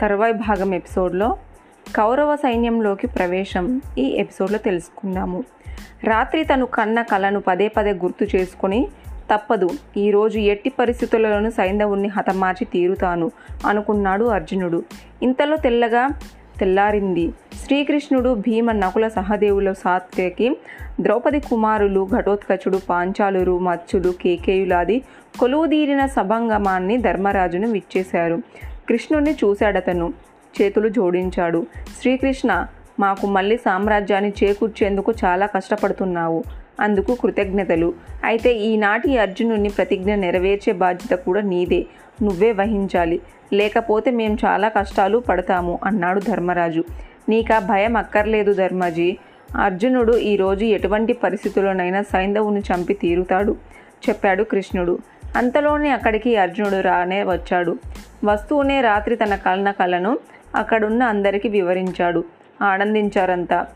తర్వాయి భాగం ఎపిసోడ్లో కౌరవ సైన్యంలోకి ప్రవేశం ఈ ఎపిసోడ్లో తెలుసుకుందాము. రాత్రి తను కన్న కలను పదే పదే గుర్తు చేసుకొని తప్పదు ఈరోజు ఎట్టి పరిస్థితుల్లోనూ సైంధవుణ్ణి హతమార్చి తీరుతాను అనుకున్నాడు అర్జునుడు. ఇంతలో తెల్లగా తెల్లారింది. శ్రీకృష్ణుడు భీమ నకుల సహదేవుల సాత్యకి ద్రౌపది కుమారులు ఘటోత్కచుడు పాంచాలురు మత్స్యులు కేకేయులాది కొలువుదీరిన సభంగమాన్ని ధర్మరాజును విచ్చేశారు. కృష్ణుణ్ణి చూశాడతను. చేతులు జోడించాడు. శ్రీకృష్ణ మాకు మళ్ళీ సామ్రాజ్యాన్ని చేకూర్చేందుకు చాలా కష్టపడుతున్నావు. అందుకు కృతజ్ఞతలు. అయితే ఈనాటి అర్జునుని ప్రతిజ్ఞ నెరవేర్చే బాధ్యత కూడా నీదే. నువ్వే వహించాలి. లేకపోతే మేము చాలా కష్టాలు పడతాము అన్నాడు ధర్మరాజు. నీకా భయం అక్కర్లేదు ధర్మజీ. అర్జునుడు ఈరోజు ఎటువంటి పరిస్థితుల్లోనైనా సైంధవుని చంపి తీరుతాడు చెప్పాడు కృష్ణుడు. అంతలోనే అక్కడికి అర్జునుడు రానే వచ్చాడు. వస్తూనే రాత్రి తన కలన కలను అక్కడున్న అందరికీ వివరించాడు. ఆనందించారంతా.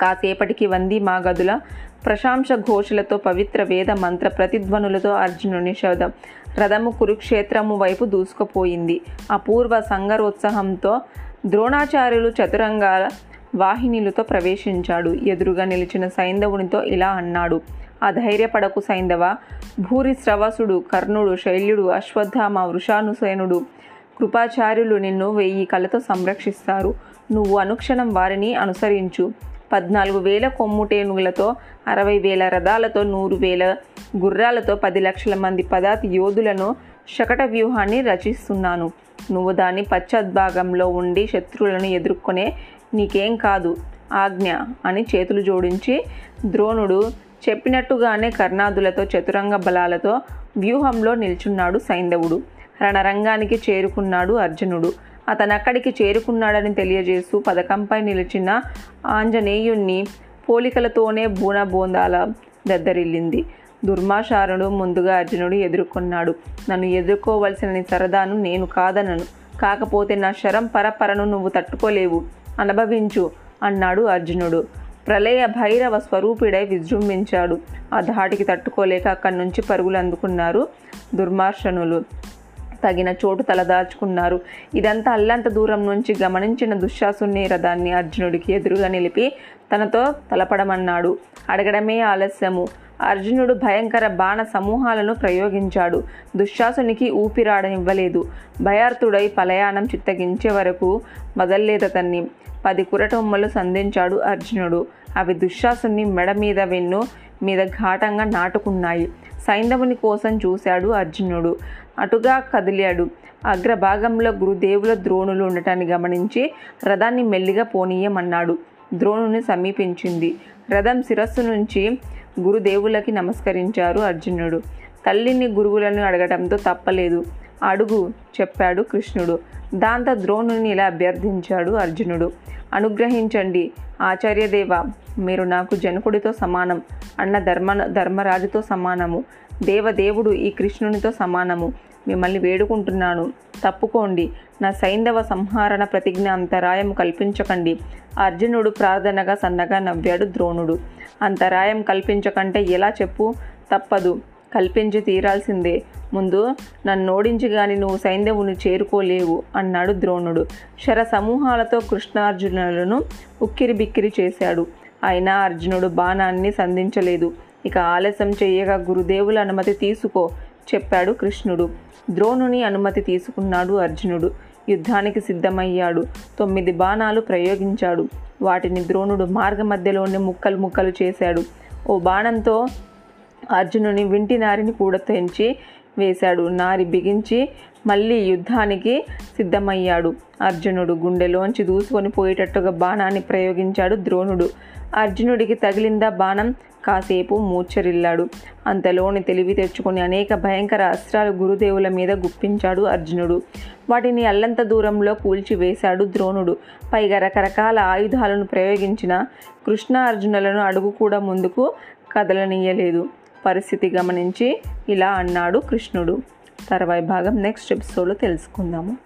కాసేపటికి వంది మా గదుల ప్రశాంస ఘోషలతో పవిత్ర వేద మంత్ర ప్రతిధ్వనులతో అర్జునుని శబ్దం రథము కురుక్షేత్రము వైపు దూసుకుపోయింది. అపూర్వ సంగరోత్సాహంతో ద్రోణాచార్యులు చతురంగాల వాహినిలతో ప్రవేశించాడు. ఎదురుగా నిలిచిన సైంధవునితో ఇలా అన్నాడు. అధైర్యపడకు సైంధవ. భూరి శ్రవసుడు కర్ణుడు శైల్యుడు అశ్వత్థామ వృషానుసేనుడు కృపాచార్యులు నిన్ను వెయ్యి కళతో సంరక్షిస్తారు. నువ్వు అనుక్షణం వారిని అనుసరించు. పద్నాలుగు వేల కొమ్ముటేనుగులతో అరవై వేల రథాలతో నూరు వేల గుర్రాలతో పది లక్షల మంది పదాతి యోధులను శకట వ్యూహాన్ని రచిస్తున్నాను. నువ్వు దాని పశ్చాద్భాగంలో ఉండి శత్రువులను ఎదుర్కొనే నీకేం కాదు. ఆజ్ఞ అని చేతులు జోడించి ద్రోణుడు చెప్పినట్టుగానే కర్ణాదులతో చతురంగ బలాలతో వ్యూహంలో నిల్చున్నాడు సైంధవుడు. రణరంగానికి చేరుకున్నాడు అర్జునుడు. అతనక్కడికి చేరుకున్నాడని తెలియజేస్తూ పథకంపై నిలిచిన ఆంజనేయుణ్ణి పోలికలతోనే బూనబోందాల దద్దరిల్లింది. దుర్మాషారుడు ముందుగా అర్జునుడు ఎదుర్కొన్నాడు. నన్ను ఎదుర్కోవలసిన సరదాను నేను కాదనను. కాకపోతే నా శరం పరపరను నువ్వు తట్టుకోలేవు. అనుభవించు అన్నాడు అర్జునుడు. ప్రళయ భైరవ స్వరూపిడై విజృంభించాడు. ఆ ధాటికి తట్టుకోలేక అక్కడి నుంచి పరుగులు అందుకున్నారు దుర్మార్షణులు. తగిన చోటు తలదాచుకున్నారు. ఇదంతా అల్లంత దూరం నుంచి గమనించిన దుశ్శాసుని రథాన్ని అర్జునుడికి ఎదురుగా నిలిపి తనతో తలపడమన్నాడు. అడగడమే ఆలస్యము. అర్జునుడు భయంకర బాణ సమూహాలను ప్రయోగించాడు. దుశ్శాసునికి ఊపిరాడనివ్వలేదు. భయార్థుడై పలయానం చిత్తగించే వరకు వదల్లేదతన్ని. పది కురటొమ్మలు సంధించాడు అర్జునుడు. అవి దుశ్శాసుని మెడ మీద వెన్ను మీద ఘాటంగా నాటుకున్నాయి. సైంధవుని కోసం చూశాడు అర్జునుడు. అటుగా కదిలాడు. అగ్రభాగంలో గురుదేవుల ద్రోణులు ఉండటాన్ని గమనించి రథాన్ని మెల్లిగా పోనీయమన్నాడు. ద్రోణుని సమీపించింది. రథం శిరస్సు నుంచి గురుదేవులకి నమస్కరించారు అర్జునుడు. తల్లిని గురువులను అడగడంతో తప్పలేదు. అడుగు చెప్పాడు కృష్ణుడు. దాంతో ద్రోణుని ఇలా అభ్యర్థించాడు అర్జునుడు. అనుగ్రహించండి. ఆచార్యదేవ మీరు నాకు జనకుడితో సమానం అన్న ధర్మ ధర్మరాజుతో సమానము. దేవదేవుడు ఈ కృష్ణునితో సమానము. మిమ్మల్ని వేడుకుంటున్నాను. తప్పుకోండి. నా సైంధవ సంహారణ ప్రతిజ్ఞ అంతరాయం కల్పించకండి. అర్జునుడు ప్రార్థనగా సన్నగా నవ్వాడు ద్రోణుడు. అంతరాయం కల్పించకంటే ఎలా చెప్పు? తప్పదు. కల్పించి తీరాల్సిందే. ముందు నన్ను ఓడించి గాని నువ్వు సైంధవుని చేరుకోలేవు అన్నాడు ద్రోణుడు. శర సమూహాలతో కృష్ణార్జునులను ఉక్కిరి బిక్కిరి చేశాడు. అయినా అర్జునుడు బాణాన్ని సంధించలేదు. ఇక ఆలస్యం చేయగా గురుదేవుల అనుమతి తీసుకో చెప్పాడు కృష్ణుడు. ద్రోణుని అనుమతి తీసుకున్నాడు అర్జునుడు. యుద్ధానికి సిద్ధమయ్యాడు. తొమ్మిది బాణాలు ప్రయోగించాడు. వాటిని ద్రోణుడు మార్గ మధ్యలోనే ముక్కలు ముక్కలు చేశాడు. ఓ బాణంతో అర్జునుని వింటి నారిని కూడా తెంచి వేశాడు. నారి బిగించి మళ్ళీ యుద్ధానికి సిద్ధమయ్యాడు. అర్జునుడు గుండెలోంచి దూసుకొని పోయేటట్టుగా బాణాన్ని ప్రయోగించాడు ద్రోణుడు. అర్జునుడికి తగిలిందా బాణం? కాసేపు మూర్ఛరిల్లాడు అంతలోని తెలివి తెచ్చుకొని అనేక భయంకర అస్త్రాలు గురుదేవుల మీద గుప్పించాడు అర్జునుడు. వాటిని అల్లంత దూరంలో కూల్చివేశాడు ద్రోణుడు. పైగా రకరకాల ఆయుధాలను ప్రయోగించిన కృష్ణ అర్జునులను అడుగు కూడా ముందుకు కదలనీయలేదు. పరిస్థితి గమనించి ఇలా అన్నాడు కృష్ణుడు. తర్వాయి భాగం నెక్స్ట్ ఎపిసోడ్లో తెలుసుకుందాము.